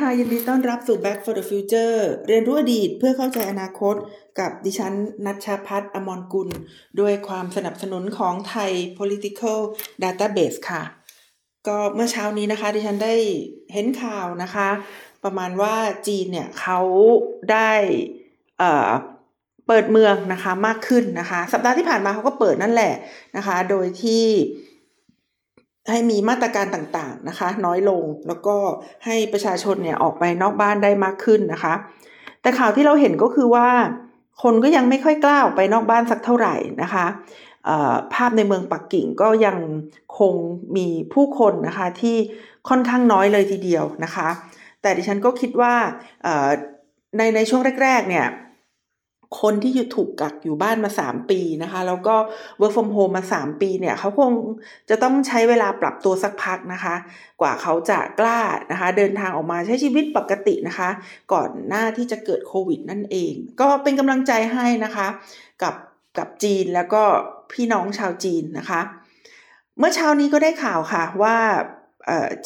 ค่ะ ยินดีต้อนรับสู่ Back for the Future เรียนรู้อดีตเพื่อเข้าใจอนาคต กับดิฉันนัชชาพัฒน์อมรกุล ด้วยความสนับสนุนของไทย political database ค่ะ ก็เมื่อเช้านี้นะคะ ดิฉันได้เห็นข่าวนะคะ ประมาณว่าจีนเนี่ยเขาได้เอ่อเปิดเมืองนะคะมากขึ้นนะคะ สัปดาห์ที่ผ่านมาเขาก็เปิดนั่นแหละนะคะ โดยที่ ให้มีมาตรการต่างๆนะคะ น้อยลงแล้วก็ให้ประชาชนเนี่ยออกไปนอกบ้านได้มากขึ้นนะคะ แต่ข่าวที่เราเห็นก็คือว่า คนก็ยังไม่ค่อยกล้าออกไปนอกบ้านสักเท่าไหร่นะคะภาพในเมืองปักกิ่งก็ยังคงมีผู้คนนะคะที่ค่อนข้างน้อยเลยทีเดียวนะคะ แต่ดิฉันก็คิดว่าในในช่วงแรกๆเนี่ย คนที่อยู่ถูกกักอยู่บ้านมา3ปีนะคะ แล้วก็ work from home มา3ปีเนี่ยเขาคงจะต้องใช้เวลาปรับตัวสักพักนะคะ กว่าเขาจะกล้านะคะ เดินทางออกมาใช้ชีวิตปกตินะคะ ก่อนหน้าที่จะเกิดโควิดนั่นเอง ก็เป็นกำลังใจให้นะคะ กับกับจีนแล้วก็พี่น้องชาวจีนนะคะ เมื่อเช้านี้ก็ได้ข่าวค่ะว่า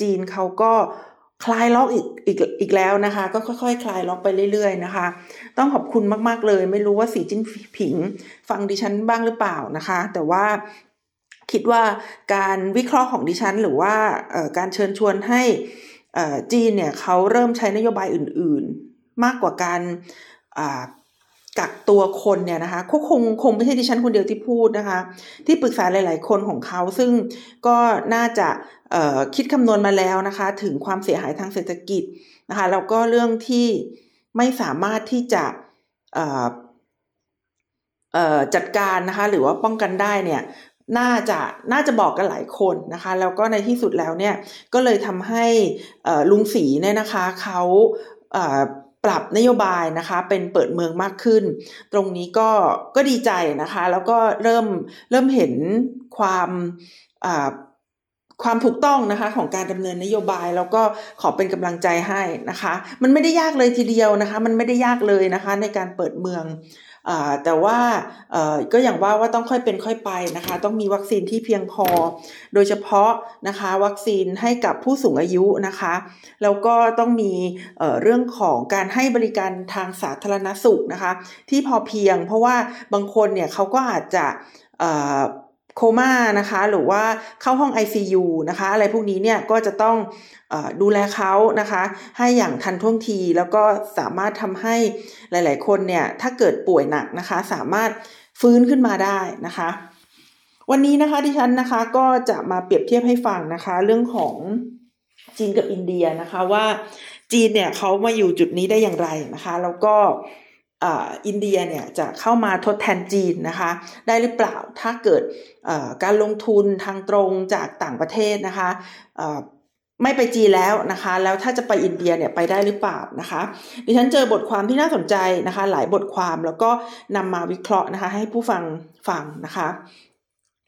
จีนเขาก็ คลายล็อกอีกอีกอีกแล้วนะคะ ก็ค่อยๆคคลายล็อกไปเรื่อยๆนะคะ ต้องขอบคุณมากๆเลย ไม่รู้ว่าสีจิ้นผิง ฟังดิฉันบ้างหรือเปล่านะคะ แต่ว่าคิดว่าการวิเคราะห์ของดิฉัน หรือว่าการเชิญชวนให้จีนเนี่ยเขาเริ่มใช้นโยบายอื่นๆ มากกว่าการ กักตัวคนเนี่ยนะคะคคงคงไม่ใช่ดิฉันคนเดียวที่พูดนะคะ ที่ปรึกษาหลาย ๆ คนของเขาซึ่งก็น่าจะคิดคำนวณมาแล้วนะคะ ถึงความเสียหายทางเศรษฐกิจนะคะแล้วก็เรื่องที่ไม่สามารถที่จะจัดการนะคะ หรือว่าป้องกันได้เนี่ยน่าจะน่าจะบอกกันหลายคนนะคะ แล้วก็ในที่สุดแล้วเนี่ยก็เลยทำให้ลุงสีเนี่ยนะคะเขา ปรับนโยบายนะคะเป็นเปิดเมืองมากขึ้น ตรงนี้ก็ก็ดีใจนะคะ แล้วก็เริ่มเริ่มเห็นความความถูกต้องนะคะของการดำเนินนโยบายแล้วก็ขอเป็นกำลังใจให้นะคะ มันไม่ได้ยากเลยทีเดียวนะคะ มันไม่ได้ยากเลยนะคะในการเปิดเมือง แต่ว่าก็อย่างว่าว่าต้องค่อยเป็นค่อยไปนะคะ ต้องมีวัคซีนที่เพียงพอ โดยเฉพาะนะคะวัคซีนให้กับผู้สูงอายุนะคะ แล้วก็ต้องมีเรื่องของการให้บริการทางสาธารณสุขนะคะ ที่พอเพียง เพราะว่าบางคนเนี่ยเขาก็อาจจะ โคม่านะคะ หรือว่าเข้าห้อง ICU นะคะ อะไรพวกนี้เนี่ยก็จะต้องอดูแลเขานะคะ ให้อย่างทันท่วงทีแล้วก็สามารถทำให้หลาย ๆ คนเนี่ยถ้าเกิดป่วยหนักนะคะ สามารถฟื้นขึ้นมาได้นะคะ วันนี้นะคะที่ฉันนะคะก็จะมาเปรียบเทียบให้ฟังนะคะ เรื่องของจีนกับอินเดียนะคะว่าจีนเนี่ยเขามาอยู่จุดนี้ได้อย่างไรนะคะ แล้วก็ อินเดียเนี่ยจะเข้ามาทดแทนจีนนะคะ ได้หรือเปล่าถ้าเกิดการลงทุนทางตรงจากต่างประเทศนะคะไม่ไปจีแล้วนะคะ แล้วถ้าจะไปอินเดียเนี่ยไปได้หรือเปล่านะคะ ดิฉันเจอบทความที่น่าสนใจนะคะ หลายบทความแล้วก็นำมาวิเคราะห์นะคะ ให้ผู้ฟังฟังนะคะ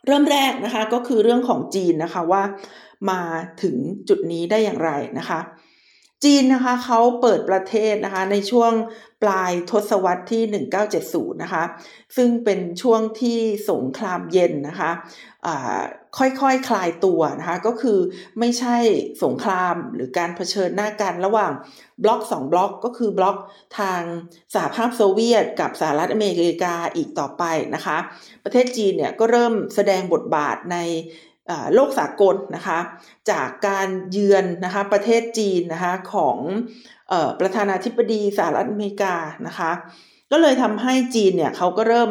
เริ่มแรกนะคะก็คือเรื่องของจีนนะคะว่ามาถึงจุดนี้ได้อย่างไรนะคะ จีนนะคะเขาเปิดประเทศนะคะในช่วงปลายทศวรรษที่ 1970 นะคะซึ่งเป็นช่วงที่สงครามเย็นนะคะค่อยๆคคลายตัวนะคะก็คือไม่ใช่สงครามหรือการเผชิญหน้ากันระหว่างบล็อก 2 บล็อกก็คือบล็อกทางสหภาพโซเวียต กับสหรัฐอเมริกาอีกต่อไปนะคะ ประเทศจีนเนี่ยก็เริ่มแสดงบทบาทใน โลกสากลนะคะจากการเยือนนะคะประเทศจีนนะคะของประธานาธิบดีสหรัฐอเมริกานะคะก็เลยทำให้จีนเนี่ยเขาก็เริ่ม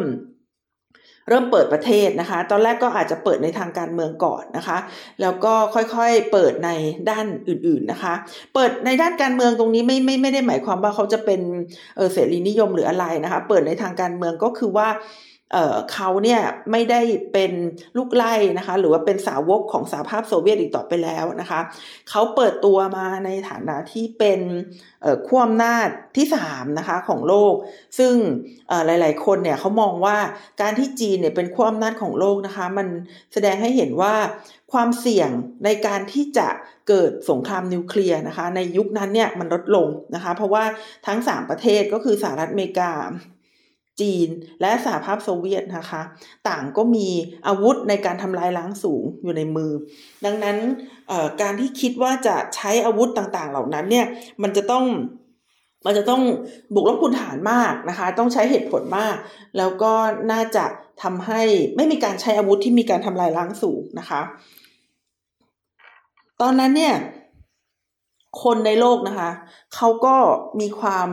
เริ่มเปิดประเทศนะคะ ตอนแรกก็อาจจะเปิดในทางการเมืองก่อนนะคะ แล้วก็ค่อยๆเปิดในด้านอื่นๆนะคะ เปิดในด้านการเมืองตรงนี้ไม่ไม่ไม่ได้หมายความว่าเขาจะเป็นเเสรีนิยมหรืออะไรนะคะ เปิดในทางการเมืองก็คือว่า เขาเนี่ยไม่ได้เป็นลูกไล่นะคะ หรือว่าเป็นสาวกของสหภาพโซเวียตอีกต่อไปแล้วนะคะเขาเปิดตัวมาในฐานะที่เป็นขั้วอำนาจที่สามนะคะของโลก ซึ่งหลาย ๆ คนเนี่ยเขามองว่าการที่จีนเนี่ยเป็นขั้วอำนาจของโลกนะคะ มันแสดงให้เห็นว่าความเสี่ยงในการที่จะเกิดสงครามนิวเคลียร์นะคะ ในยุคนั้นเนี่ยมันลดลงนะคะ เพราะว่าทั้ง 3 ประเทศก็คือสหรัฐอเมริกา จีน และสหภาพโซเวียตนะคะ ต่างก็มีอาวุธในการทำลายล้างสูงอยู่ในมือ ดังนั้นการที่คิดว่าจะใช้อาวุธต่างๆ เหล่านั้นเนี่ยมันจะต้องมันจะต้องบุกลบคุณฐานมากนะคะ ต้องใช้เหตุผลมาก แล้วก็น่าจะทำให้ไม่มีการใช้อาวุธที่มีการทำลายล้างสูงนะคะ ตอนนั้นเนี่ยคนในโลกนะคะ เขาก็มีความ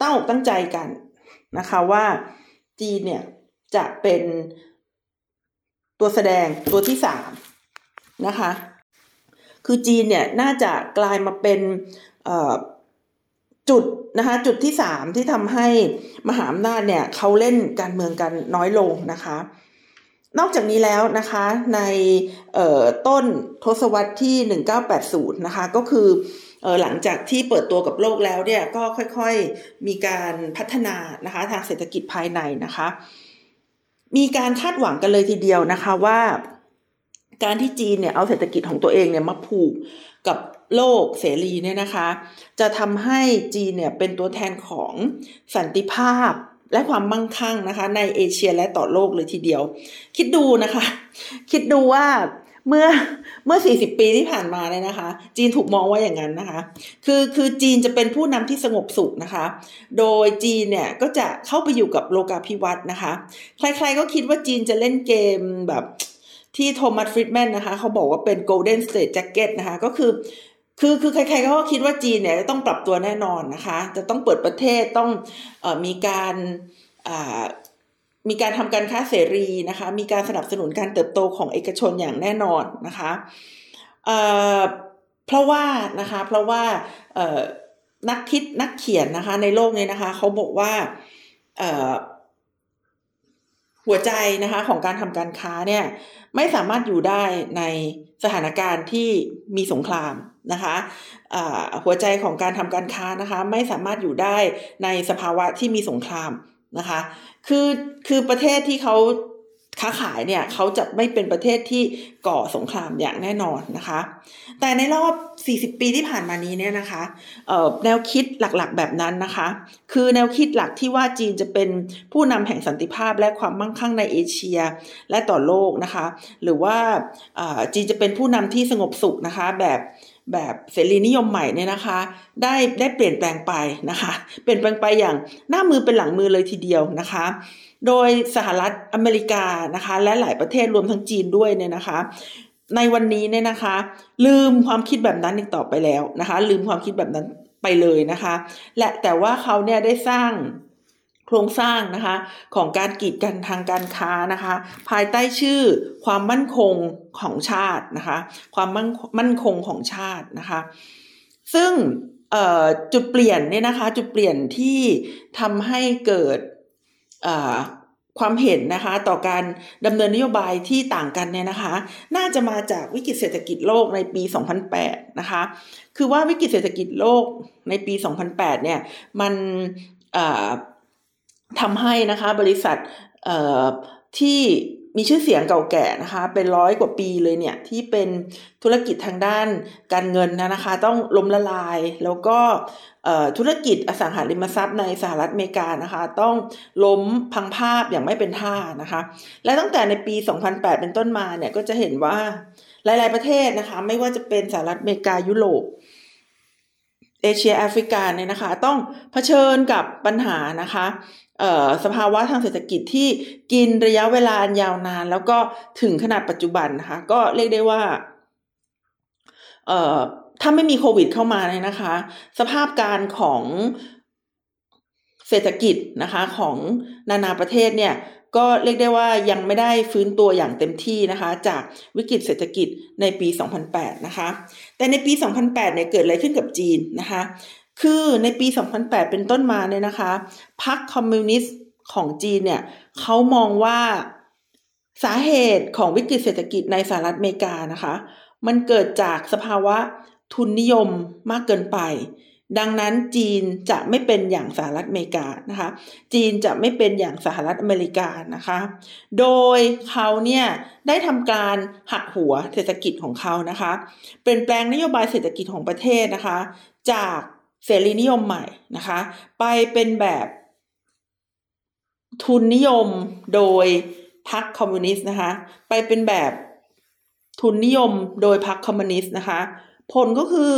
ตั้งอกตั้งใจกัน นะคะว่าจีนเนี่ยจะเป็นตัวแสดงตัวที่สามนะคะคือจีนเนี่ยน่าจะกลายมาเป็นจุดนะคะจุดที่สามที่ทำให้มหาอำนาจเนี่ยเขาเล่นการเมืองกันน้อยลงนะคะ นอกจากนี้แล้วนะคะในต้นทศวรรษที่ 1980นะคะก็คือเออ หลังจากที่เปิดตัวกับโลกแล้วเนี่ยก็ค่อยๆมีการพัฒนานะคะทางเศรษฐกิจภายในนะคะ มีการคาดหวังกันเลยทีเดียวนะคะว่า การที่จีนเนี่ยเอาเศรษฐกิจของตัวเองเนี่ยมาผูกกับโลกเสรีเนี่ยนะคะ จะทำให้จีนเนี่ยเป็นตัวแทนของสันติภาพและความมั่งคั่งนะคะ ในเอเชียและต่อโลกเลยทีเดียว คิดดูนะคะ คิดดูว่า เมื่อเมื่อ 40 ปีที่ผ่านมาเนี่ยนะคะ จีนถูกมองว่าอย่างนั้นนะคะ คือคือจีนจะเป็นผู้นำที่สงบสุขนะคะ โดยจีนเนี่ยก็จะเข้าไปอยู่กับโลกาภิวัตน์นะคะ ใครๆก็คิดว่าจีนจะเล่นเกมแบบที่โทมัสฟริดแมนนะคะ เขาบอกว่าเป็น golden state jacket นะคะ ก็คือคือคือใครๆก็คิดว่าจีนเนี่ยจะต้องปรับตัวแน่นอนนะคะ จะต้องเปิดประเทศต้องออมีการ มีการทำการค้าเสรีนะคะ มีการสนับสนุนการเติบโตของเอกชนอย่างแน่นอนนะคะเเพราะว่านะคะ เพราะว่านักคิดนักเขียนนะคะ ในโลกนี้นะคะเขาบอกว่าหัวใจนะคะของการทำการค้าเนี่ยไม่สามารถอยู่ได้ในสถานการณ์ที่มีสงครามนะคะหัวใจของการทำการค้านะคะ ไม่สามารถอยู่ได้ในสภาวะที่มีสงคราม นะคะ คือคือประเทศที่เขาค้าขายเนี่ยเขาจะไม่เป็นประเทศที่ก่อสงครามอย่างแน่นอนนะคะ แต่ในรอบ 40 ปีที่ผ่านมานี้เนี่ยนะคะแนวคิดหลักๆแบบนั้นนะคะ คือแนวคิดหลักที่ว่าจีนจะเป็นผู้นำแห่งสันติภาพและความมั่งคั่งในเอเชียและต่อโลกนะคะ หรือว่าจีนจะเป็นผู้นำที่สงบสุขนะคะแบบ แบบเสรีนิยมใหม่เนี่ยนะคะ ได้ได้เปลี่ยนแปลงไปนะคะ เปลี่ยนแปลงไปอย่างหน้ามือเป็นหลังมือเลยทีเดียวนะคะ โดยสหรัฐอเมริกานะคะ และหลายประเทศรวมทั้งจีนด้วยเนี่ยนะคะ ในวันนี้เนี่ยนะคะ ลืมความคิดแบบนั้นอีกต่อไปแล้วนะคะ ลืมความคิดแบบนั้นไปเลยนะคะ และแต่ว่าเขาเนี่ยได้สร้าง ครงสร้างนะคะของการกีดกันทางการค้านะคะ ภายใต้ชื่อความมั่นคงของชาตินะคะ ความมั่นมั่นคงของชาตินะคะ ซึ่งจุดเปลี่ยนเนี่ยนะคะ จุดเปลี่ยนที่ทำให้เกิดความเห็นนะคะต่อการดำเนินนโยบายที่ต่างกันเนี่ยนะคะ น่าจะมาจากวิกฤตเศรษฐกิจโลกในปี 2008 นะคะ คือว่าวิกฤตเศรษฐกิจโลกในปี 2008 เนี่ยมัน ทำให้นะคะบริษัทที่มีชื่อเสียงเก่าแก่นะคะ เป็นร้อยกว่าปีเลยเนี่ย ที่เป็นธุรกิจทางด้านการเงินนะคะ ต้องล้มละลาย แล้วก็ธุรกิจอสังหาริมทรัพย์ในสหรัฐอเมริกานะคะ ต้องล้มพังภาพอย่างไม่เป็นท่านะคะ และตั้งแต่ในปี 2008 เป็นต้นมาเนี่ย ก็จะเห็นว่าหลาย ๆ ประเทศนะคะ ไม่ว่าจะเป็นสหรัฐอเมริกายุโรปเอเชียแอฟริกาเนี่ยนะคะ ต้องเผชิญกับปัญหานะคะ สภาวะทางเศรษฐกิจที่กินระยะเวลายาวนาน แล้วก็ถึงขนาดปัจจุบันนะคะก็เรียกได้ว่าถ้าไม่มีโควิดเข้ามาเลยนะคะ สภาพการของเศรษฐกิจนะคะของนานาประเทศเนี่ยก็เรียกได้ว่ายังไม่ได้ฟื้นตัวอย่างเต็มที่นะคะ จากวิกฤตเศรษฐกิจในปี 2008 นะคะ แต่ในปี 2008 เนี่ยเกิดอะไรขึ้นกับจีนนะคะ คือในปี 2008 เป็นต้นมาเนี่ยนะคะ พรรคคอมมิวนิสต์ของจีนเนี่ยเขามองว่าสาเหตุของวิกฤตเศรษฐกิจในสหรัฐอเมริกานะคะ มันเกิดจากสภาวะทุนนิยมมากเกินไป ดังนั้นจีนจะไม่เป็นอย่างสหรัฐอเมริกานะคะ จีนจะไม่เป็นอย่างสหรัฐอเมริกานะคะ โดยเขาเนี่ยได้ทำการหักหัวเศรษฐกิจของเขานะคะ เปลี่ยนแปลงนโยบายเศรษฐกิจของประเทศนะคะ จาก เสรีนิยมใหม่นะคะ ไปเป็นแบบทุนนิยมโดยพรรคคอมมิวนิสต์นะคะ ไปเป็นแบบทุนนิยมโดยพรรคคอมมิวนิสต์นะคะผลก็คือ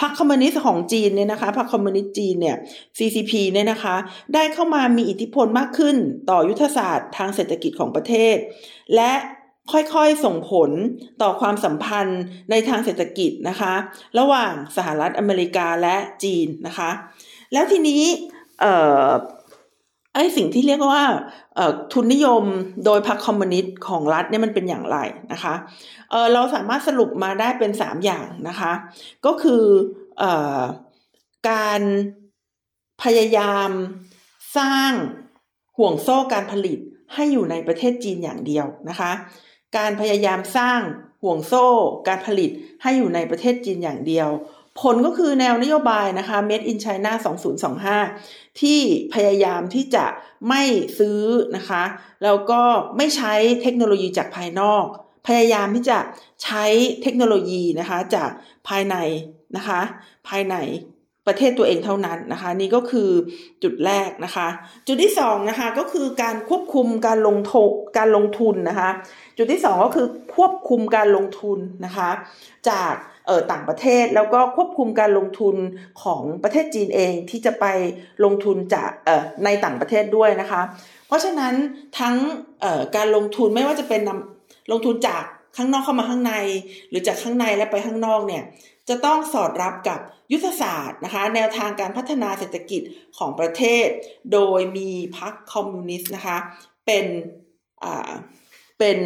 พรรคคอมมิวนิสต์ของจีนเนี่ยนะคะพรรคคอมมิวนิสต์จีนเนี่ย CCP เนี่ยนะคะ ได้เข้ามามีอิทธิพลมากขึ้นต่อยุทธศาสตร์ทางเศรษฐกิจของประเทศ และ ค่อยๆส่งผลต่อความสัมพันธ์ในทางเศรษฐกิจนะคะ ระหว่างสหรัฐอเมริกาและจีนนะคะ แล้วทีนี้ไอ้สิ่งที่เรียกว่าทุนนิยมโดยพรรคคอมมิวนิสต์ของรัฐเนี่ยมันเป็นอย่างไรนะคะเเราสามารถสรุปมาได้เป็นสามอย่างนะคะ ก็คืออการพยายามสร้างห่วงโซ่การผลิตให้อยู่ในประเทศจีนอย่างเดียวนะคะ การพยายามสร้างห่วงโซ่ การผลิตให้อยู่ในประเทศจีนอย่างเดียว ผลก็คือแนวนโยบายนะคะ Made in China 2025 ที่พยายามที่จะไม่ซื้อนะคะ แล้วก็ไม่ใช้เทคโนโลยีจากภายนอก พยายามที่จะใช้เทคโนโลยีนะคะจากภายในนะคะ ภายในประเทศตัวเองเท่านั้นนะคะ นี่ก็คือจุดแรกนะคะ จุดที่สองนะคะก็คือการควบคุมการลงทุนการลงทุนนะคะ จุดที่สองก็คือควบคุมการลงทุนนะคะ จากต่างประเทศแล้วก็ควบคุมการลงทุนของประเทศจีนเองที่จะไปลงทุนจากในต่างประเทศด้วยนะคะ เพราะฉะนั้นทั้งการลงทุนไม่ว่าจะเป็นนำลงทุนจากข้างนอกเข้ามาข้างใน หรือจากข้างในและไปข้างนอกเนี่ยจะต้องสอดรับกับยุทธศาสตร์นะคะแนวทางการพัฒนาเศรษฐกิจของประเทศ โดยมีพรรคคอมมิวนิสต์นะคะเป็นอ่า เป็น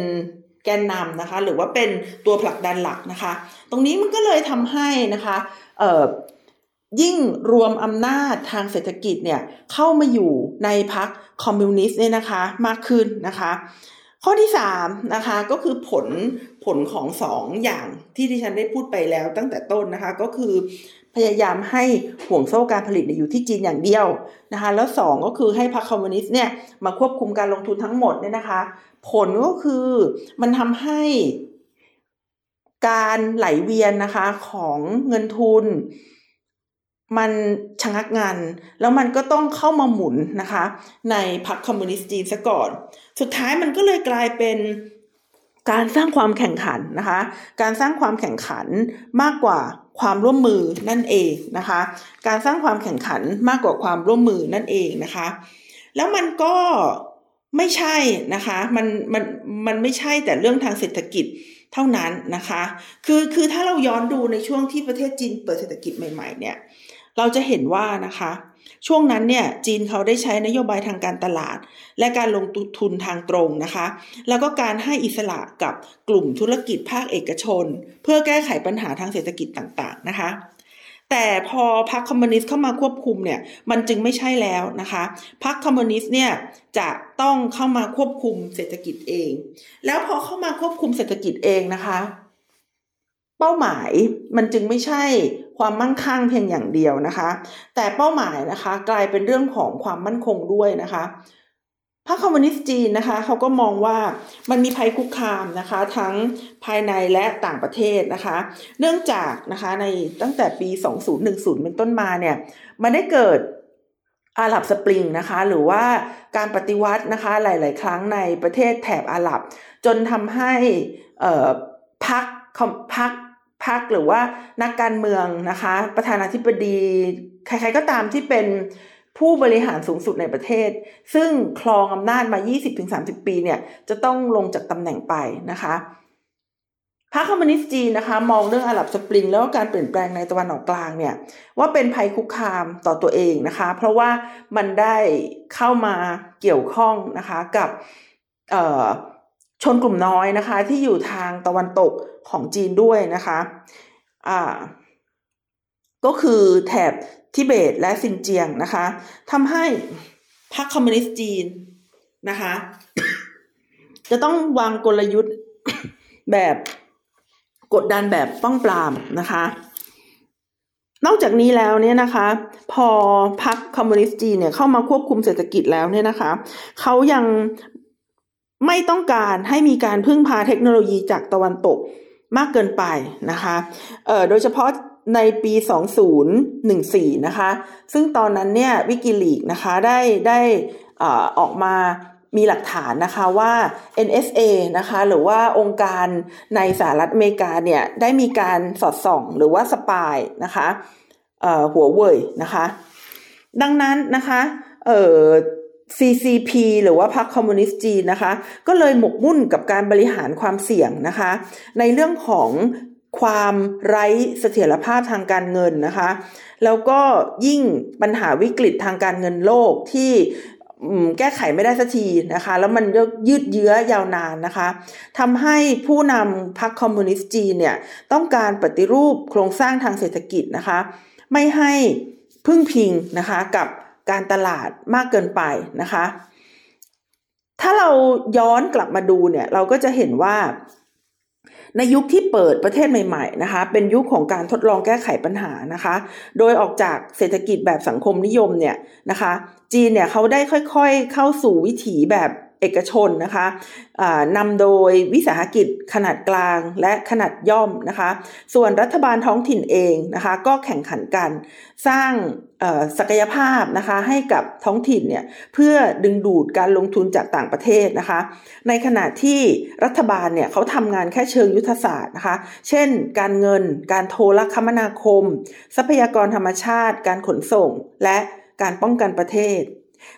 แกนนำนะคะ หรือว่าเป็นตัวผลักดันหลักนะคะ ตรงนี้มันก็เลยทำให้นะคะเอ่อยิ่งรวมอำนาจทางเศรษฐกิจเนี่ยเข้ามาอยู่ในพรรคคอมมิวนิสต์เนี่ยนะคะมากขึ้นนะคะ ข้อที่สามนะคะก็คือผลผลของสองอย่างที่ที่ฉันได้พูดไปแล้วตั้งแต่ต้นนะคะก็คือ พยายามให้ห่วงโซ่การผลิตอยู่ที่จีนอย่างเดียวนะคะแล้วสองก็คือให้พรรคคอมมิวนิสต์เนี่ยมาควบคุมการลงทุนทั้งหมดเนี่ยนะคะ ผลก็คือมันทำให้การไหลเวียนนะคะของเงินทุน มันชะงักงานแล้วมันก็ต้องเข้ามาหมุนนะคะ ในพรรคคอมมิวนิสต์จีนซะก่อน สุดท้ายมันก็เลยกลายเป็นการสร้างความแข่งขันนะคะ การสร้างความแข่งขันมากกว่า ความร่วมมือนั่นเองนะคะ การสร้างความแข่งขันมากกว่าความร่วมมือนั่นเองนะคะ แล้วมันก็ไม่ใช่นะคะ มันมันมันไม่ใช่แต่เรื่องทางเศรษฐกิจเท่านั้นนะคะ คือคือถ้าเราย้อนดูในช่วงที่ประเทศจีนเปิดเศรษฐกิจใหม่ ๆ เนี่ย เราจะเห็นว่านะคะ ช่วงนั้นเนี่ยจีนเขาได้ใช้นโยบายทางการตลาด และการลงทุนทางตรงนะคะ แล้วก็การให้อิสระกับกลุ่มธุรกิจภาคเอกชน เพื่อแก้ไขปัญหาทางเศรษฐกิจต่างๆนะคะแต่พอพรรคคอมมิวนิสต์เข้ามาควบคุมเนี่ยมันจึงไม่ใช่แล้วนะคะพรรคคอมมิวนิสต์เนี่ยจะต้องเข้ามาควบคุมเศรษฐกิจเอง แล้วพอเข้ามาควบคุมเศรษฐกิจเองนะคะ เป้าหมายมันจึงไม่ใช่ ความมั่งคั่งเพียงอย่างเดียวนะคะ แต่เป้าหมายนะคะกลายเป็นเรื่องของความมั่นคงด้วยนะคะพรรคคอมมิวนิสต์จีนนะคะเขาก็มองว่ามันมีภัยคุกคามนะคะ ทั้งภายในและต่างประเทศนะคะ เนื่องจากนะคะในตั้งแต่ปี 2010 เป็นต้นมาเนี่ยมันได้เกิดอาหรับสปริงนะคะหรือว่าการปฏิวัตินะคะหลาย ๆ ครั้งในประเทศแถบอาหรับ จนทำให้พรรคพรรค พรรคหรือว่านักการเมืองนะคะ ประธานาธิบดี ใครๆก็ตามที่เป็นผู้บริหารสูงสุดในประเทศ ซึ่งครองอำนาจมา 20-30 ปีเนี่ยจะต้องลงจากตำแหน่งไปนะคะพรรคคอมมิวนิสต์จีนนะคะ มองเรื่องอาหรับสปริง แล้วก็การเปลี่ยนแปลงในตะวันออกกลางเนี่ย ว่าเป็นภัยคุกคามต่อตัวเองนะคะ เพราะว่ามันได้เข้ามาเกี่ยวข้องนะคะกับ ชนกลุ่มน้อยนะคะ ที่อยู่ทางตะวันตกของจีนด้วยนะคะอ่าก็คือแถบทิเบตและซินเจียงนะคะทำให้พรรคคอมมิวนิสต์จีนนะคะ จะต้องวางกลยุทธ์แบบกดดันแบบป้องปรามนะคะ นอกจากนี้แล้วเนี่ยนะคะ พอพรรคคอมมิวนิสต์จีนเนี่ยเข้ามาควบคุมเศรษฐกิจแล้วเนี่ยนะคะเขายัง ไม่ต้องการให้มีการพึ่งพาเทคโนโลยีจากตะวันตกมากเกินไปนะคะโดยเฉพาะในปี 2014 นะคะ ซึ่งตอนนั้นเนี่ยวิกิลีกนะคะได้ได้ออกมามีหลักฐานนะคะว่า NSA นะคะหรือว่าองค์การในสหรัฐอเมริกาเนี่ยได้มีการสอดส่องหรือว่าสปายนะคะหัวเว่ยนะคะ ดังนั้นนะคะเ CCP หรือว่าพรรคคอมมิวนิสต์จีนนะคะ ก็เลยหมกมุ่นกับการบริหารความเสี่ยงนะคะ ในเรื่องของความไร้เสถียรภาพทางการเงินนะคะ แล้วก็ยิ่งปัญหาวิกฤตทางการเงินโลกที่แก้ไขไม่ได้สักทีนะคะ แล้วมันยืดเยื้อยาวนานนะคะทำให้ผู้นำพรรคคอมมิวนิสต์จีนเนี่ยต้องการปฏิรูปโครงสร้างทางเศรษฐกิจนะคะ ไม่ให้พึ่งพิงนะคะกับ การตลาดมากเกินไปนะคะ ถ้าเราย้อนกลับมาดูเนี่ยเราก็จะเห็นว่าในยุคที่เปิดประเทศใหม่ๆนะคะ เป็นยุคของการทดลองแก้ไขปัญหานะคะ โดยออกจากเศรษฐกิจแบบสังคมนิยมเนี่ยนะคะ จีนเนี่ยเขาได้ค่อยๆเข้าสู่วิถีแบบเอกชนนะคะนำโดยวิสาหกิจขนาดกลางและขนาดย่อมนะคะ ส่วนรัฐบาลท้องถิ่นเองนะคะ ก็แข่งขันกัน สร้าง ศักยภาพนะคะให้กับท้องถิ่นเนี่ยเพื่อดึงดูดการลงทุนจากต่างประเทศนะคะ ในขณะที่รัฐบาลเนี่ยเขาทำงานแค่เชิงยุทธศาสตร์นะคะ เช่น การเงิน การโทรคมนาคม ทรัพยากรธรรมชาติ การขนส่ง และการป้องกันประเทศ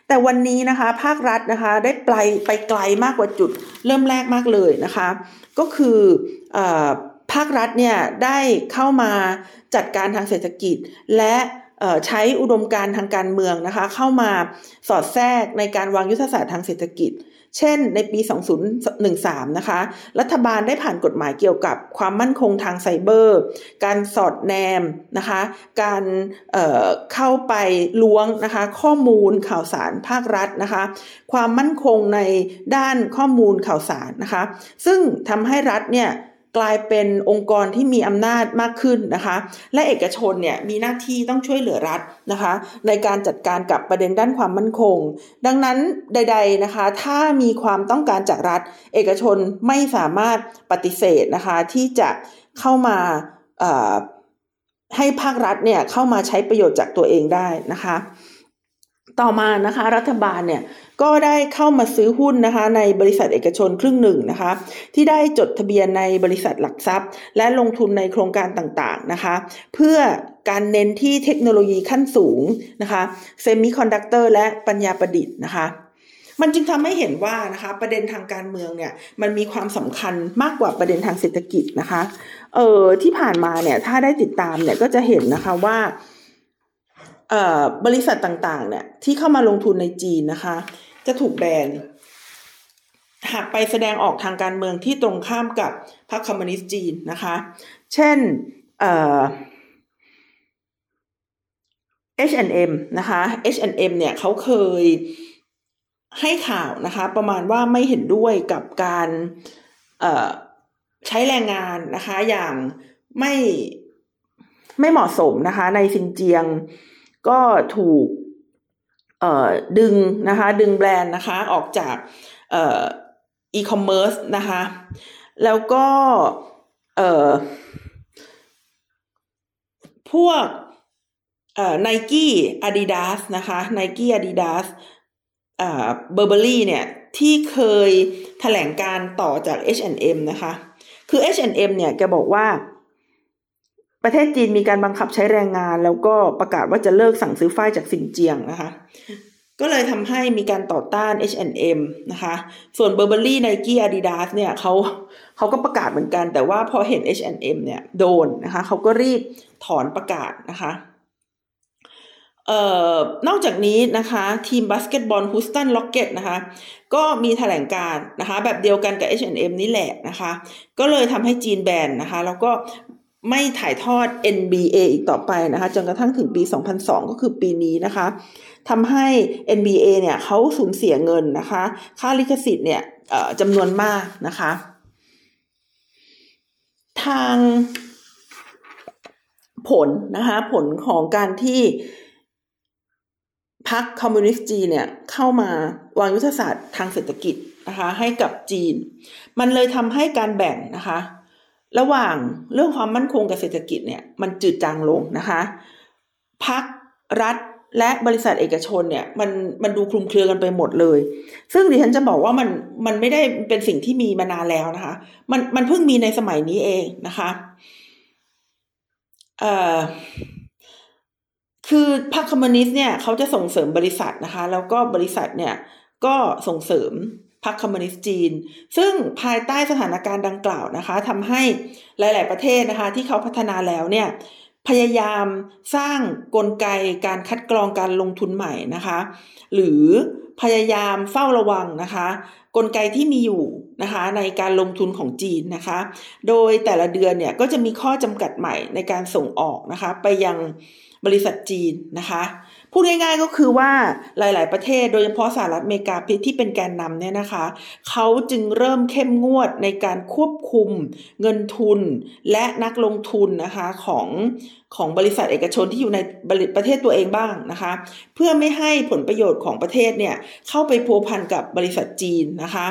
แต่วันนี้นะคะภาครัฐนะคะได้ไปไปไกลมากกว่าจุดเริ่มแรกมากเลยนะคะ ก็คืออภาครัฐเนี่ยได้เข้ามาจัดการทางเศรษฐกิจและ ใช้อุดมการทางการเมืองนะคะ เข้ามาสอดแทรกในการวางยุทธศาสตร์ทางเศรษฐกิจ เช่น ในปี 2013 นะคะ รัฐบาลได้ผ่านกฎหมายเกี่ยวกับความมั่นคงทางไซเบอร์ การสอดแนมนะคะ การเเข้าไปล้วงนะคะ ข้อมูลข่าวสารภาครัฐนะคะ ความมั่นคงในด้านข้อมูลข่าวสารนะคะ ซึ่งทำให้รัฐเนี่ย กลายเป็นองค์กรที่มีอำนาจมากขึ้นนะคะ และเอกชนเนี่ยมีหน้าที่ต้องช่วยเหลือรัฐนะคะ ในการจัดการกับประเด็นด้านความมั่นคง ดังนั้นใด ๆนะคะ ถ้ามีความต้องการจากรัฐ เอกชนไม่สามารถปฏิเสธนะคะ ที่จะเข้ามาให้ภาครัฐเนี่ยเข้ามาใช้ประโยชน์จากตัวเองได้นะคะ ต่อมานะคะ รัฐบาลเนี่ยก็ได้เข้ามาซื้อหุ้นนะคะ ในบริษัทเอกชนครึ่งหนึ่งนะคะ ที่ได้จดทะเบียนในบริษัทหลักทรัพย์ และลงทุนในโครงการต่างๆนะคะ เพื่อการเน้นที่เทคโนโลยีขั้นสูงนะคะเซมิคอนดักเตอร์และปัญญาประดิษฐ์นะคะมันจึงทำให้เห็นว่านะคะประเด็นทางการเมืองเนี่ยมันมีความสำคัญมากกว่าประเด็นทางเศรษฐกิจนะคะเออที่ผ่านมาเนี่ยถ้าได้ติดตามเนี่ยก็จะเห็นนะคะว่า บริษัทต่างๆ เนี่ย ที่เข้ามาลงทุนในจีนนะคะ จะถูกแบนหากไปแสดงออกทางการเมืองที่ตรงข้ามกับพรรคคอมมิวนิสต์จีนนะคะ เช่น H&M นะคะ H&M เนี่ยเขาเคยให้ข่าวนะคะ ประมาณว่าไม่เห็นด้วยกับการใช้แรงงานนะคะ อย่างไม่ไม่เหมาะสมนะคะ ในซินเจียง ก็ถูกดึงนะคะดึงแบรนด์นะคะออกจากอีคอมเมิร์ซนะคะแล้วก็พวก Nike Adidas นะคะ Nike Adidas Burberry เนี่ยที่เคยแถลงการณ์ต่อจาก H&M นะคะ คือ H&M เนี่ยแกบอกว่า ประเทศจีนมีการบังคับใช้แรงงาน แล้วก็ประกาศว่าจะเลิกสั่งซื้อฝ้ายจากซินเจียงนะคะ ก็เลยทำให้มีการต่อต้าน H&M นะคะ ส่วน Burberry Nike Adidas เนี่ยเขาเขาก็ประกาศเหมือนกัน แต่ว่าพอเห็น H&M เนี่ยโดนนะคะเขาก็รีบถอนประกาศนะคะเอ่อนอกจากนี้นะคะ ทีมบาสเกตบอล Houston Rockets นะคะ ก็มีแถลงการนะคะ แบบเดียวกันกับ H&M นี่แหละนะคะ ก็เลยทำให้จีนแบนนะคะ แล้วก็ ไม่ถ่ายทอด NBA อีกต่อไปนะคะจนกระทั่งถึงปี 2002 ก็คือปีนี้นะคะทำให้ NBA เนี่ยเขาสูญเสียเงินนะคะ ค่าลิขสิทธิ์เนี่ยจำนวนมากนะคะ ทางผลนะคะ ผลของการที่พรรคคอมมิวนิสต์จีนเนี่ยเข้ามาวางยุทธศาสตร์ทางเศรษฐกิจนะคะให้กับจีน มันเลยทำให้การแบ่งนะคะ ระหว่างเรื่องความมั่นคงกับเศรษฐกิจเนี่ยมันจืดจางลงนะคะพักรัฐและบริษัทเอกชนเนี่ยมันมันดูคลุมเครือกันไปหมดเลย ซึ่งดิฉันจะบอกว่ามันมันไม่ได้เป็นสิ่งที่มีมานานแล้วนะคะ มันมันเพิ่งมีในสมัยนี้เองนะคะเอ่อคือพรรคคอมมิวนิสต์เนี่ยเขาจะส่งเสริมบริษัทนะคะ แล้วก็บริษัทเนี่ยก็ส่งเสริม พรรคคอมมิวนิสต์จีน ซึ่งภายใต้สถานการณ์ดังกล่าวนะคะทำให้หลาย ๆ ประเทศนะคะที่เขาพัฒนาแล้วเนี่ยพยายามสร้างกลไกการคัดกรองการลงทุนใหม่นะคะ หรือพยายามเฝ้าระวังนะคะ กลไกที่มีอยู่นะคะในการลงทุนของจีนนะคะ โดยแต่ละเดือนเนี่ยก็จะมีข้อจำกัดใหม่ในการส่งออกนะคะ ไปยังบริษัทจีนนะคะ พูดง่ายๆก็คือว่าหลาย ๆ ประเทศโดยเฉพาะสหรัฐอเมริกาที่เป็นแกนนำเนี่ยนะคะเขาจึงเริ่มเข้มงวดในการควบคุมเงินทุนและนักลงทุนนะคะของของบริษัทเอกชนที่อยู่ในประเทศตัวเองบ้างนะคะ เพื่อไม่ให้ผลประโยชน์ของประเทศเนี่ยเข้าไปพัวพันกับบริษัทจีนนะคะ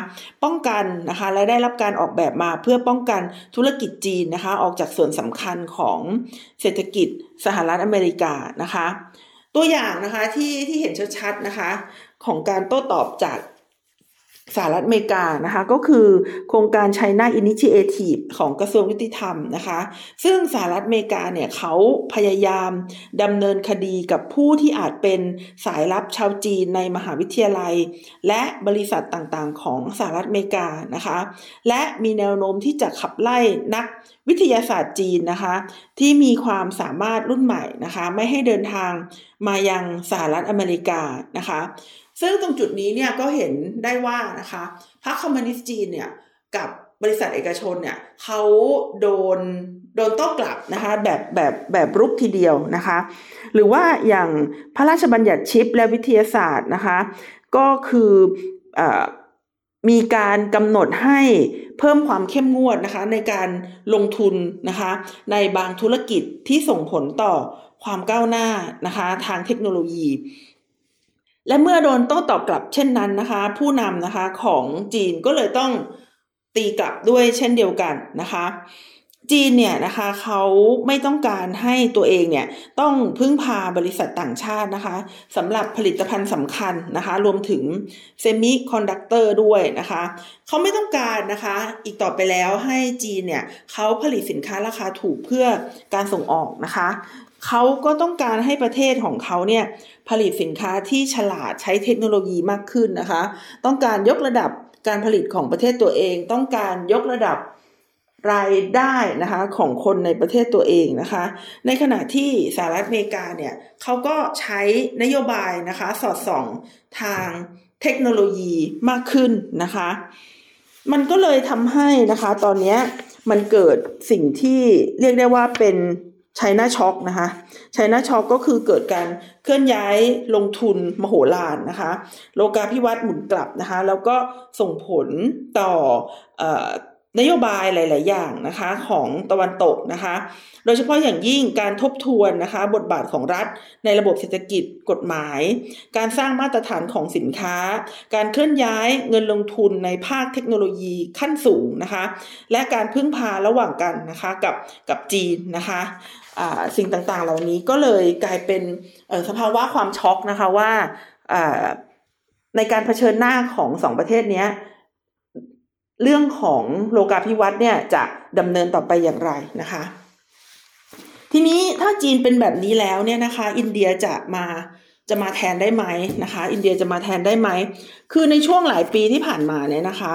ป้องกันนะคะและได้รับการออกแบบมาเพื่อป้องกันธุรกิจจีนนะคะ ออกจากส่วนสำคัญของเศรษฐกิจสหรัฐอเมริกานะคะ ตัวอย่างนะคะที่ที่เห็นชัดๆนะคะ ของการโต้ตอบจาก สหรัฐอเมริกานะคะก็คือโครงการ China Initiative ของกระทรวงยุติธรรมนะคะ ซึ่งสหรัฐอเมริกาเนี่ยเขาพยายามดำเนินคดีกับผู้ที่อาจเป็นสายลับชาวจีนในมหาวิทยาลัย และบริษัทต่างๆ ของสหรัฐอเมริกานะคะ และมีแนวโน้มที่จะขับไล่นักวิทยาศาสตร์จีนนะคะ ที่มีความสามารถรุ่นใหม่นะคะ ไม่ให้เดินทางมายังสหรัฐอเมริกานะคะ ซึ่งตรงจุดนี้เนี่ยก็เห็นได้ว่านะคะพรรคคอมมิวนิสต์จีนเนี่ยกับบริษัทเอกชนเนี่ยเขาโดนโดนโต้กลับนะคะแบบแบบแบบรุกทีเดียวนะคะ หรือว่าอย่างพระราชบัญญัติชิปและวิทยาศาสตร์นะคะ ก็คืออมีการกำหนดให้เพิ่มความเข้มงวดนะคะ ในการลงทุนนะคะ ในบางธุรกิจที่ส่งผลต่อความก้าวหน้านะคะ ทางเทคโนโลยี และเมื่อโดนโต้ตอบกลับเช่นนั้นนะคะ ผู้นำนะคะของจีนก็เลยต้องตีกลับด้วยเช่นเดียวกันนะคะ จีนเนี่ยนะคะเขาไม่ต้องการให้ตัวเองเนี่ยต้องพึ่งพาบริษัทต่างชาตินะคะสำหรับผลิตภัณฑ์สำคัญนะคะ รวมถึงเซมิคอนดักเตอร์ด้วยนะคะเขาไม่ต้องการนะคะ อีกต่อไปแล้วให้จีนเนี่ยเขาผลิตสินค้าราคาถูกเพื่อการส่งออกนะคะ เขาก็ต้องการให้ประเทศของเขาเนี่ยผลิตสินค้าที่ฉลาดใช้เทคโนโลยีมากขึ้นนะคะ ต้องการยกระดับการผลิตของประเทศตัวเอง ต้องการยกระดับรายได้นะคะของคนในประเทศตัวเองนะคะ ในขณะที่สหรัฐอเมริกาเนี่ยเขาก็ใช้นโยบายนะคะสอดส่องทางเทคโนโลยีมากขึ้นนะคะ มันก็เลยทำให้นะคะตอนนี้มันเกิดสิ่งที่เรียกได้ว่าเป็น ชัยนาช็อกนะคะชัยนาช็อกก็คือเกิดการเคลื่อนย้ายลงทุนมโหฬารนะคะ โลกาภิวัตน์หมุนกลับนะคะ แล้วก็ส่งผลต่อนโยบายหลาย ๆ อย่างนะคะของตะวันตกนะคะ โดยเฉพาะอย่างยิ่งการทบทวนนะคะบทบาทของรัฐในระบบเศรษฐกิจกฎหมาย การสร้างมาตรฐานของสินค้า การเคลื่อนย้ายเงินลงทุนในภาคเทคโนโลยีขั้นสูงนะคะ และการพึ่งพาระหว่างกันนะคะกับกับจีนนะคะ สิ่งต่างๆ เหล่านี้ก็เลยกลายเป็นสภาวะความช็อกนะคะว่าในการเผชิญหน้าของสองประเทศนี้เรื่องของโลกาภิวัตน์เนี่ยจะดำเนินต่อไปอย่างไรนะคะ ทีนี้ถ้าจีนเป็นแบบนี้แล้วเนี่ยนะคะ อินเดียจะมาจะมาแทนได้ไหมนะคะ อินเดียจะมาแทนได้ไหม คือในช่วงหลายปีที่ผ่านมาเนี่ยนะคะ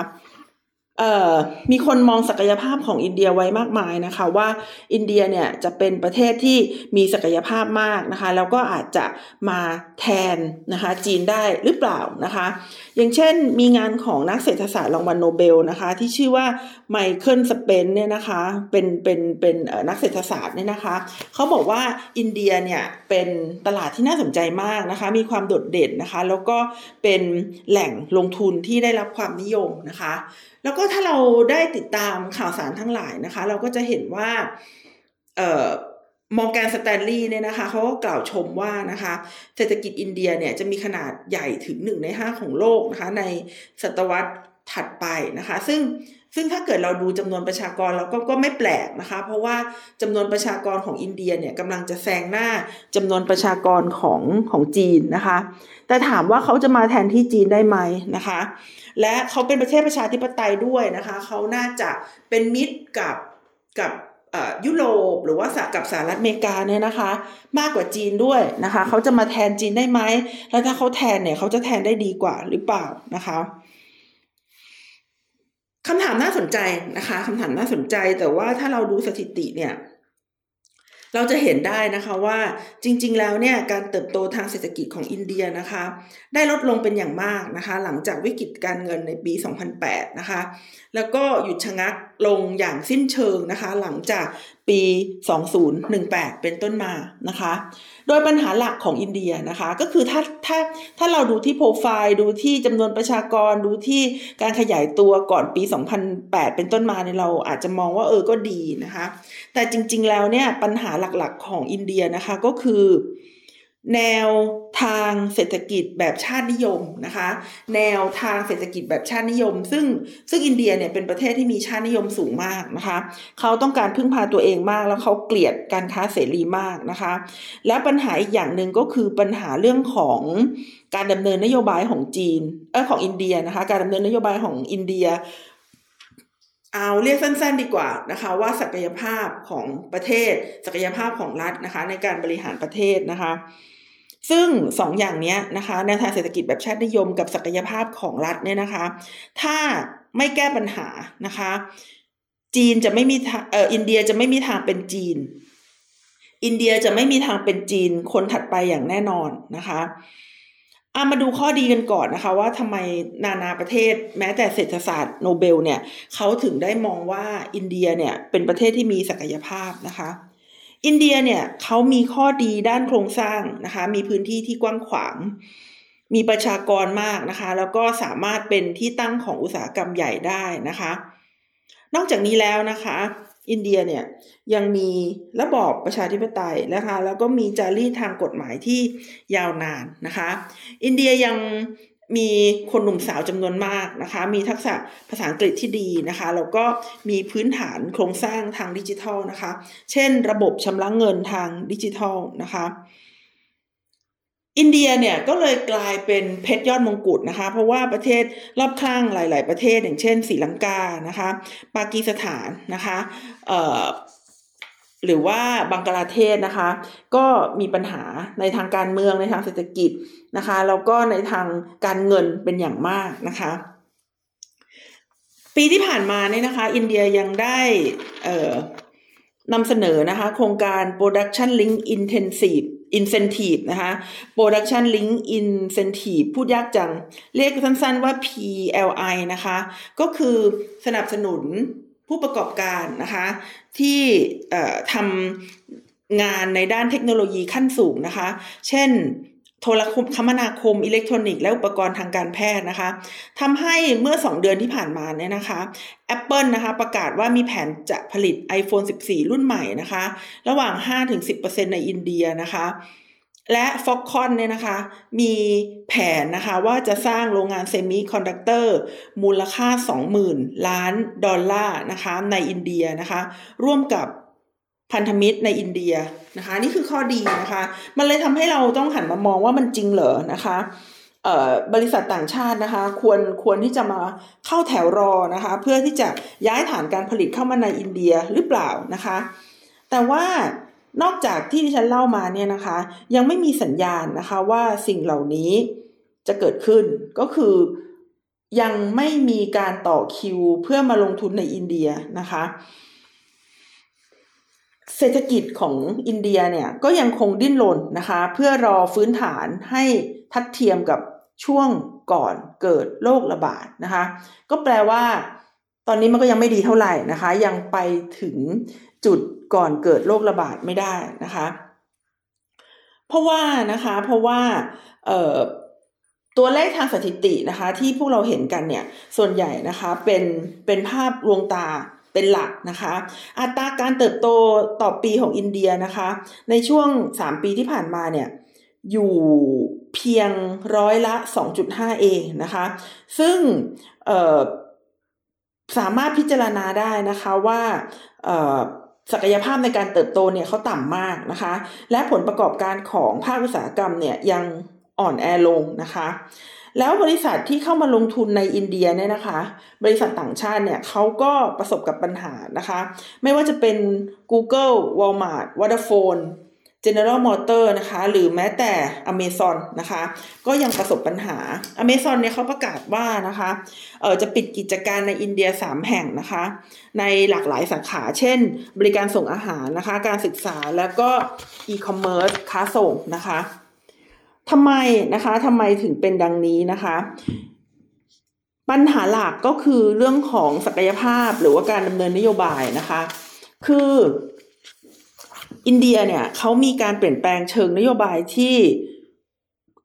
มีคนมองศักยภาพของอินเดียไว้มากมายนะคะว่าอินเดียเนี่ยจะเป็นประเทศที่มีศักยภาพมากนะคะ แล้วก็อาจจะมาแทนนะคะจีนได้หรือเปล่านะคะ อย่างเช่นมีงานของนักเศรษฐศาสตร์รางวัลโนเบลนะคะ ที่ชื่อว่าไมเคิลสเปนซ์เนี่ยนะคะเป็นเป็นเป็นนักเศรษฐศาสตร์เนี่ยนะคะเขาบอกว่าอินเดียเนี่ยเป็นตลาดที่น่าสนใจมากนะคะ มีความโดดเด่นนะคะ แล้วก็เป็นแหล่งลงทุนที่ได้รับความนิยมนะคะ แล้วก็ถ้าเราได้ติดตามข่าวสารทั้งหลายนะคะ เราก็จะเห็นว่าเอ่อมองแกนสแตนลีย์เนี่ยนะคะเขาก็กล่าวชมว่านะคะเศรษฐกิจอินเดียเนี่ยจะมีขนาดใหญ่ถึงหนึ่งในห้าของโลกนะคะในศตวรรษถัดไปนะคะ ซึ่ง ซึ่งถ้าเกิดเราดูจำนวนประชากรเราก็ก็ไม่แปลกนะคะ เพราะว่าจำนวนประชากรของอินเดียเนี่ยกำลังจะแซงหน้าจำนวนประชากรของของจีนนะคะ แต่ถามว่าเขาจะมาแทนที่จีนได้ไหมนะคะ และเขาเป็นประเทศประชาธิปไตยด้วยนะคะเขาน่าจะเป็นมิตรกับกับยุโรปหรือว่ากับสหรัฐอเมริกาเนี่ยนะคะ มากกว่าจีนด้วยนะคะ เขาจะมาแทนจีนได้ไหมแล้วถ้าเขาแทนเนี่ยเขาจะแทนได้ดีกว่าหรือเปล่านะคะ คำถามน่าสนใจนะคะคำถามน่าสนใจแต่ว่าถ้าเราดูสถิติเนี่ยเราจะเห็นได้นะคะว่าจริงๆ แล้วเนี่ยการเติบโตทางเศรษฐกิจของอินเดียนะคะ ได้ลดลงเป็นอย่างมากนะคะ หลังจากวิกฤตการเงินในปี 2008 นะคะ แล้วก็หยุดชะงักลงอย่างสิ้นเชิงนะคะ หลังจากปี 2018 เป็นต้นมานะคะ โดยปัญหาหลักของอินเดียนะคะ ก็คือถ้าถ้าถ้าเราดูที่โปรไฟล์ดูที่จำนวนประชากรดูที่การขยายตัวก่อนปี 2008 เป็นต้นมาเนี่ยเราอาจจะมองว่าเออก็ดีนะคะ แต่จริงๆแล้วเนี่ยปัญหาหลักๆของอินเดียนะคะก็คือ แนวทางเศรษฐกิจแบบชาตินิยมนะคะ แนวทางเศรษฐกิจแบบชาตินิยม ซึ่งซึ่งอินเดียเนี่ยเป็นประเทศที่มีชาตินิยมสูงมากนะคะ เขาต้องการพึ่งพาตัวเองมากแล้วเขาเกลียดการค้าเสรีมากนะคะ และปัญหาอีกอย่างหนึ่งก็คือปัญหาเรื่องของการดำเนินนโยบายของจีนเออของอินเดียนะคะ การดำเนินนโยบายของอินเดียเอาเรียกสั้นๆดีกว่านะคะว่าศักยภาพของประเทศ ศักยภาพของรัฐนะคะ ในการบริหารประเทศนะคะ ซึ่งสองอย่างนี้นะคะแนวทางเศรษฐกิจแบบชาตินิยมกับศักยภาพของรัฐเนี่ยนะคะ ถ้าไม่แก้ปัญหานะคะ จีนจะไม่มีเอออินเดียจะไม่มีทางเป็นจีน อินเดียจะไม่มีทางเป็นจีนคนถัดไปอย่างแน่นอนนะคะอามาดูข้อดีกันก่อนนะคะว่าทำไมนานาประเทศแม้แต่เศรษฐศาสตร์โนเบลเนี่ยเขาถึงได้มองว่าอินเดียเนี่ยเป็นประเทศที่มีศักยภาพนะคะ อินเดียเนี่ยเขามีข้อดีด้านโครงสร้างนะคะ มีพื้นที่ที่กว้างขวาง มีประชากรมากนะคะ แล้วก็สามารถเป็นที่ตั้งของอุตสาหกรรมใหญ่ได้นะคะ นอกจากนี้แล้วนะคะ อินเดียเนี่ยยังมีระบอบประชาธิปไตยนะคะ แล้วก็มีจารีตทางกฎหมายที่ยาวนานนะคะ อินเดียยัง มีคนหนุ่มสาวจำนวนมากนะคะ มีทักษะภาษาอังกฤษที่ดีนะคะ แล้วก็มีพื้นฐานโครงสร้างทางดิจิทัลนะคะ เช่น ระบบชำระเงินทางดิจิทัลนะคะ อินเดียเนี่ยก็เลยกลายเป็นเพชรยอดมงกุฎนะคะ เพราะว่าประเทศรอบข้างหลาย ๆ ประเทศอย่างเช่นศรีลังกานะคะ ปากีสถานนะคะหรือว่าบังกลาเทศนะคะ ก็มีปัญหาในทางการเมืองในทางเศรษฐกิจ นะคะแล้วก็ในทางการเงินเป็นอย่างมากนะคะ ปีที่ผ่านมาเนี่ยนะคะ อินเดียยังได้นำเสนอนะคะ โครงการ production link intensive incentive นะคะ production link incentive พูดยากจัง เรียกสั้นๆว่า PLI นะคะ ก็คือสนับสนุนผู้ประกอบการนะคะ ที่ทำงานในด้านเทคโนโลยีขั้นสูงนะคะ เช่น โทรคมนาคมอิเล็กทรอนิกส์และอุปกรณ์ทางการแพทย์นะคะทำให้เมื่อ 2 เดือนที่ผ่านมาเนี่ยนะคะ Apple นะคะประกาศว่ามีแผนจะผลิต iPhone 14 รุ่นใหม่นะคะ ระหว่าง 5-10%ในอินเดียนะคะและ Foxconn เนี่ยนะคะ มีแผนนะคะว่าจะสร้างโรงงานเซมิคอนดักเตอร์มูลค่า 20,000 ล้านดอลลาร์นะคะในอินเดียนะคะ ร่วมกับ พันธมิตรในอินเดียนะคะ นี่คือข้อดีนะคะ มันเลยทำให้เราต้องหันมามองว่ามันจริงเหรอนะคะบริษัทต่างชาตินะคะควรควรที่จะมาเข้าแถวรอนะคะ เพื่อที่จะย้ายฐานการผลิตเข้ามาในอินเดียหรือเปล่านะคะ แต่ว่านอกจากที่ที่ฉันเล่ามาเนี่ยนะคะ ยังไม่มีสัญญาณนะคะว่าสิ่งเหล่านี้จะเกิดขึ้นก็คือยังไม่มีการต่อคิวเพื่อมาลงทุนในอินเดียนะคะ เศรษฐกิจของอินเดียเนี่ยก็ยังคงดิ้นรนนะคะ เพื่อรอฟื้นฐานให้ทัดเทียมกับช่วงก่อนเกิดโรคระบาดนะคะ ก็แปลว่าตอนนี้มันก็ยังไม่ดีเท่าไหร่นะคะ ยังไปถึงจุดก่อนเกิดโรคระบาดไม่ได้นะคะ เพราะว่านะคะเพราะว่าตัวเลขทางสถิตินะคะ ที่พวกเราเห็นกันเนี่ยส่วนใหญ่นะคะเป็นเป็นภาพลวงตา เป็นหลักนะคะ อัตราการเติบโตต่อปีของอินเดียนะคะ ในช่วง 3 ปีที่ผ่านมาเนี่ยอยู่เพียงร้อยละ 2.5 เองนะคะ ซึ่งสามารถพิจารณาได้นะคะว่าศักยภาพในการเติบโตเนี่ยเขาต่ำมากนะคะ และผลประกอบการของภาคอุตสาหกรรมเนี่ยยังอ่อนแอลงนะคะ แล้วบริษัทที่เข้ามาลงทุนในอินเดียเนี่ยนะคะ บริษัทต่างชาติเนี่ยเขาก็ประสบกับปัญหานะคะ ไม่ว่าจะเป็น Google Walmart Vodafone General Motor นะคะ หรือแม้แต่ Amazon นะคะ ก็ยังประสบปัญหา Amazon เนี่ยเขาประกาศว่านะคะเออจะปิดกิจการในอินเดีย 3 แห่งนะคะ ในหลากหลายสาขา เช่น บริการส่งอาหารนะคะ การศึกษาแล้วก็ e-commerce ค้าส่งนะคะ ทำไมนะคะทำไมถึงเป็นดังนี้นะคะ ปัญหาหลักก็คือเรื่องของศักยภาพหรือว่าการดำเนินนโยบายนะคะ คืออินเดียเนี่ยเขามีการเปลี่ยนแปลงเชิงนโยบายที่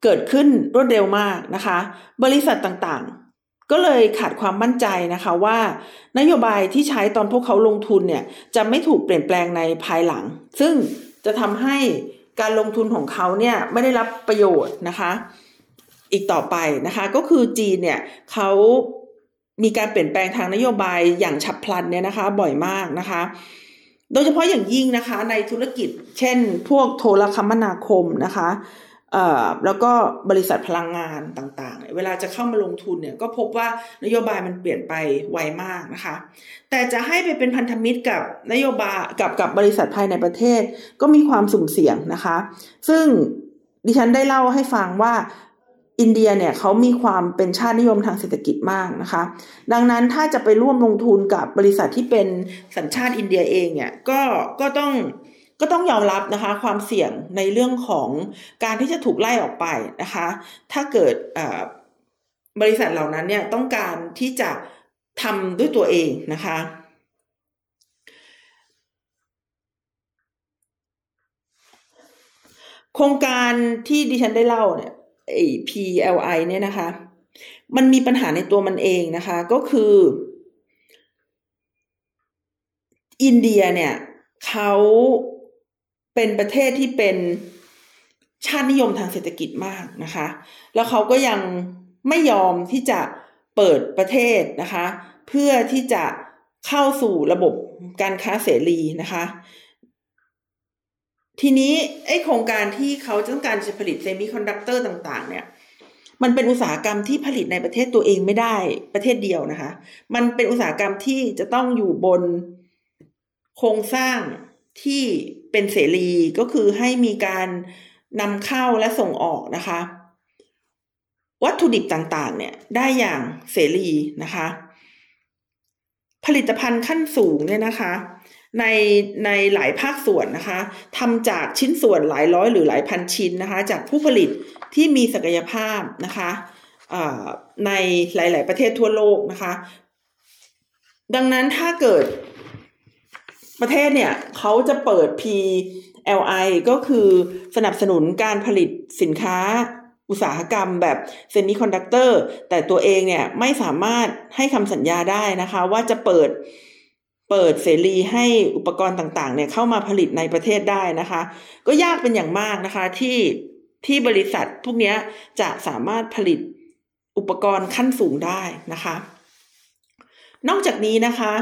เกิดขึ้นรวดเร็วมากนะคะ บริษัทต่างๆ ก็เลยขาดความมั่นใจนะคะว่า นโยบายที่ใช้ตอนพวกเขาลงทุนเนี่ยจะไม่ถูกเปลี่ยนแปลงในภายหลัง ซึ่งจะทำให้ การลงทุนของเขาเนี่ยไม่ได้รับประโยชน์นะคะ อีกต่อไปนะคะ ก็คือจีนเนี่ยเขามีการเปลี่ยนแปลงทางนโยบายอย่างฉับพลันเนี่ยนะคะ บ่อยมากนะคะ โดยเฉพาะอย่างยิ่งนะคะ ในธุรกิจเช่น พวกโทรคมนาคมนะคะ แล้วก็บริษัทพลังงานต่างๆ เวลาจะเข้ามาลงทุนเนี่ยก็พบว่านโยบายมันเปลี่ยนไปไวมากนะคะ แต่จะให้ไปเป็นพันธมิตรกับนโยบายกับกับบริษัทภายในประเทศ ก็มีความสุ่มเสี่ยงนะคะ ซึ่งดิฉันได้เล่าให้ฟังว่าอินเดียเนี่ยเขามีความเป็นชาตินิยมทางเศรษฐกิจมากนะคะ ดังนั้นถ้าจะไปร่วมลงทุนกับบริษัทที่เป็นสัญชาติอินเดียเองเนี่ยก็ก็ต้อง ก็ต้องยอมรับนะคะความเสี่ยงในเรื่องของการที่จะถูกไล่ออกไปนะคะ ถ้าเกิดบริษัทเหล่านั้นเนี่ยต้องการที่จะทำด้วยตัวเองนะคะ โครงการที่ดิฉันได้เล่าเนี่ยไอ PLI เนี่ยนะคะ มันมีปัญหาในตัวมันเองนะคะ ก็คือ อินเดียเนี่ยเขา เป็นประเทศที่เป็นชาตินิยมทางเศรษฐกิจมากนะคะ แล้วเขาก็ยังไม่ยอมที่จะเปิดประเทศนะคะ เพื่อที่จะเข้าสู่ระบบการค้าเสรีนะคะ ทีนี้ไอ้โครงการที่เขาต้องการจะผลิตเซมิคอนดักเตอร์ต่าง ๆ เนี่ย มันเป็นอุตสาหกรรมที่ผลิตในประเทศตัวเองไม่ได้ประเทศเดียวนะคะ มันเป็นอุตสาหกรรมที่จะต้องอยู่บนโครงสร้างที่เป็นเสรีก็คือให้มีการนำเข้าและส่งออกนะคะ วัตถุดิบต่างๆ เนี่ยได้อย่างเสรีนะคะ ผลิตภัณฑ์ขั้นสูงเนี่ยนะคะ ในในหลายภาคส่วนนะคะทำจากชิ้นส่วนหลายร้อยหรือหลายพันชิ้นนะคะ จากผู้ผลิตที่มีศักยภาพนะคะในหลาย ๆ ประเทศทั่วโลกนะคะ ดังนั้นถ้าเกิด ประเทศเนี่ยเขาจะเปิด PLI ก็คือสนับสนุนการผลิตสินค้าอุตสาหกรรมแบบเซมิคอนดักเตอร์แต่ตัวเองเนี่ยไม่สามารถให้คำสัญญาได้นะคะ ว่าจะเปิดเปิดเสรีให้อุปกรณ์ต่างๆเนี่ยเข้ามาผลิตในประเทศได้นะคะ ก็ยากเป็นอย่างมากนะคะที่ที่บริษัทพวกนี้จะสามารถผลิตอุปกรณ์ขั้นสูงได้นะคะ นอกจากนี้นะคะ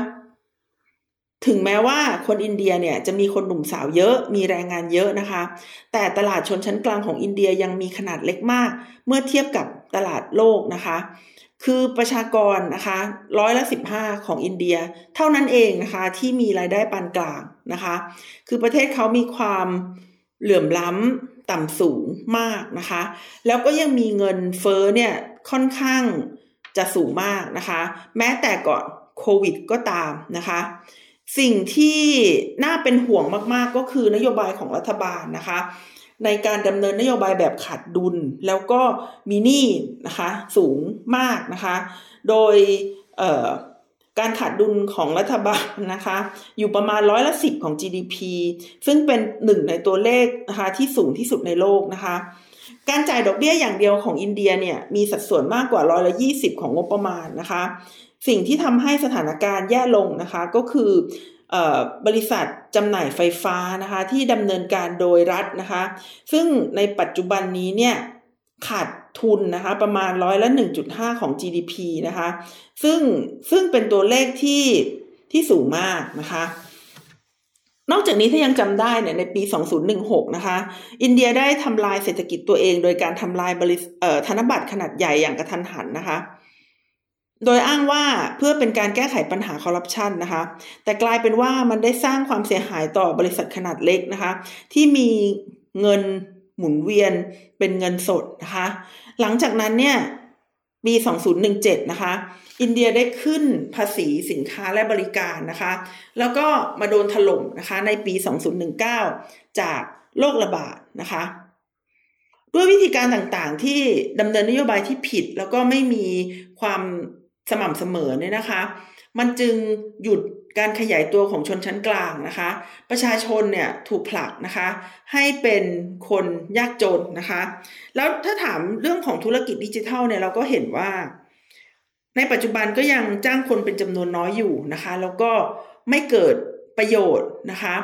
ถึงแม้ว่าคนอินเดียเนี่ยจะมีคนหนุ่มสาวเยอะ มีแรงงานเยอะนะคะ แต่ตลาดชนชั้นกลางของอินเดียยังมีขนาดเล็กมาก เมื่อเทียบกับตลาดโลกนะคะ คือประชากรนะคะร้อยละสิบห้าของอินเดีย เท่านั้นเองนะคะที่มีรายได้ปานกลางนะคะ คือประเทศเขามีความเหลื่อมล้ำต่ำสูงมากนะคะ แล้วก็ยังมีเงินเฟ้อเนี่ยค่อนข้างจะสูงมากนะคะ แม้แต่ก่อนโควิดก็ตามนะคะ สิ่งที่น่าเป็นห่วงมากๆก็คือนโยบายของรัฐบาลนะคะ ในการดำเนินนโยบายแบบขาดดุล แล้วก็มีหนี้นะคะสูงมากนะคะ โดยการขาดดุลของรัฐบาลนะคะ อยู่ประมาณร้อยละสิบของ GDP ซึ่งเป็นหนึ่งในตัวเลขนะคะที่สูงที่สุดในโลกนะคะ การจ่ายดอกเบี้ยอย่างเดียวของอินเดียเนี่ยมีสัดส่วนมากกว่าร้อยละยี่สิบของงบประมาณนะคะ สิ่งที่ทำให้สถานการณ์แย่ลงนะคะก็คือบริษัทจำหน่ายไฟฟ้านะคะที่ดำเนินการโดยรัฐนะคะ ซึ่งในปัจจุบันนี้เนี่ยขาดทุนนะคะประมาณร้อยละ 1.5 ของ GDP นะคะซึ่งซึ่งเป็นตัวเลขที่ที่สูงมากนะคะ นอกจากนี้ถ้ายังจำได้เนี่ยในปี 2016 นะคะ อินเดียได้ทำลายเศรษฐกิจตัวเอง โดยการทำลายบริษัทธนบัตรขนาดใหญ่อย่างกระทันหันนะคะ โดยอ้างว่าเพื่อเป็นการแก้ไขปัญหาคอร์รัปชันนะคะ แต่กลายเป็นว่ามันได้สร้างความเสียหายต่อบริษัทขนาดเล็กนะคะ ที่มีเงินหมุนเวียนเป็นเงินสดนะคะ หลังจากนั้นเนี่ยปี 2017 นะคะ อินเดียได้ขึ้นภาษีสินค้าและบริการนะคะ แล้วก็มาโดนถล่มนะคะในปี 2019 จากโรคระบาดนะคะ ด้วยวิธีการต่างๆที่ดำเนินนโยบายที่ผิด แล้วก็ไม่มีความ สม่ำเสมอเนี่ยนะคะ มันจึงหยุดการขยายตัวของชนชั้นกลางนะคะ ประชาชนเนี่ยถูกผลักนะคะ ให้เป็นคนยากจนนะคะ แล้วถ้าถามเรื่องของธุรกิจดิจิทัลเนี่ยเราก็เห็นว่า ในปัจจุบันก็ยังจ้างคนเป็นจำนวนน้อยอยู่นะคะ แล้วก็ไม่เกิดประโยชน์นะคะ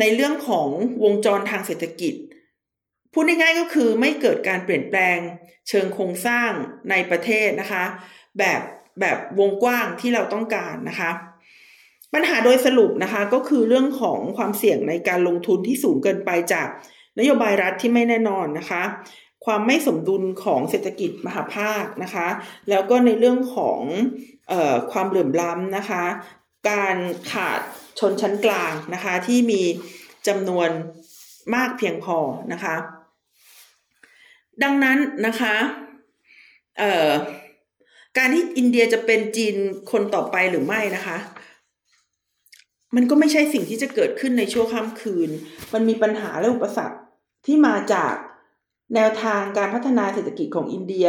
ในเรื่องของวงจรทางเศรษฐกิจพูดง่ายๆก็คือไม่เกิดการเปลี่ยนแปลงเชิงโครงสร้างในประเทศนะคะ แบบแบบวงกว้างที่เราต้องการนะคะ ปัญหาโดยสรุปนะคะก็คือเรื่องของความเสี่ยงในการลงทุนที่สูงเกินไปจากนโยบายรัฐที่ไม่แน่นอนนะคะ ความไม่สมดุลของเศรษฐกิจมหาภาคนะคะ แล้วก็ในเรื่องของออความเหลื่อมล้ำนะคะ การขาดชนชั้นกลางนะคะที่มีจำนวนมากเพียงพอนะคะ ดังนั้นนะคะ การที่อินเดียจะเป็นจีนคนต่อไปหรือไม่นะคะ มันก็ไม่ใช่สิ่งที่จะเกิดขึ้นในชั่วข้ามคืน มันมีปัญหาและอุปสรรคที่มาจากแนวทางการพัฒนาเศรษฐกิจของอินเดีย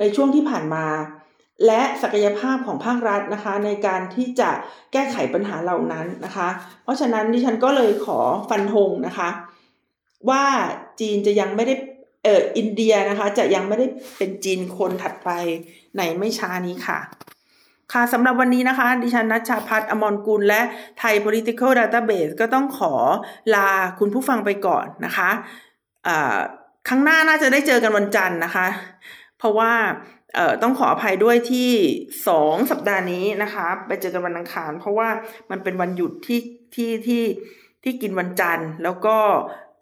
ในช่วงที่ผ่านมา และศักยภาพของภาครัฐนะคะ ในการที่จะแก้ไขปัญหาเหล่านั้นนะคะ เพราะฉะนั้นดิฉันก็เลยขอฟันธงนะคะ ว่าจีนจะยังไม่ได้เอออินเดียนะคะ จะยังไม่ได้เป็นจีนคนถัดไป ในไม่ช้านี้ค่ะ ค่ะสำหรับวันนี้นะคะ ดิฉันนัชชาพัฒอมรกุลและไทย political database ก็ต้องขอลาคุณผู้ฟังไปก่อนนะคะะครั้งหน้าน่าจะได้เจอกันวันจันทร์นะคะ เพราะว่าต้องขออภัยด้วยที่สองสัปดาห์นี้นะคะ ไปเจอกันวันอังคาร เพราะว่ามันเป็นวันหยุดที่ที่ที่ที่กินวันจันทร์ แล้วก็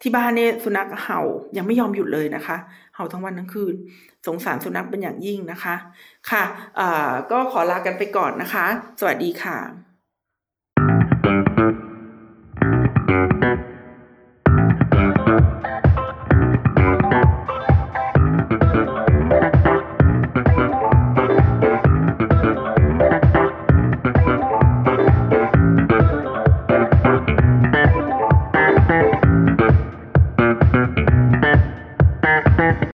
ที่บ้านเนี่ยสุนัขเห่ายังไม่ยอมหยุดเลยนะคะ เห่าทั้งวันทั้งคืน สงสารสุนัขเป็นอย่างยิ่งนะคะ ค่ะก็ขอลากันไปก่อนนะคะ สวัสดีค่ะ